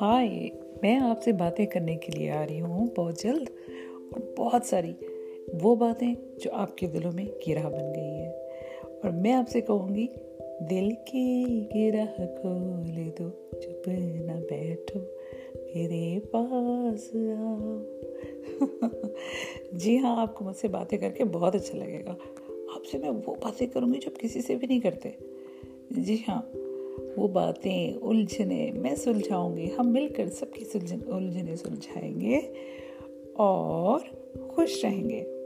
ہائے میں آپ سے باتیں کرنے کے لیے آ رہی ہوں، بہت جلد۔ اور بہت ساری وہ باتیں جو آپ کے دلوں میں گرہ بن گئی ہیں۔ اور میں آپ سے کہوں گی، دل کی گرہ کھول دو، چپ نہ بیٹھو، میرے پاس آؤ۔ جی ہاں آپ کو مجھ سے باتیں کر کے بہت اچھا لگے گا۔ آپ سے میں وہ باتیں کروں گی جو کسی سے بھی نہیں کرتے۔ جی ہاں وہ باتیں الجھنے میں سلجھاؤں گی۔ ہم مل کر سب کی الجھنے سلجھائیں گے اور خوش رہیں گے۔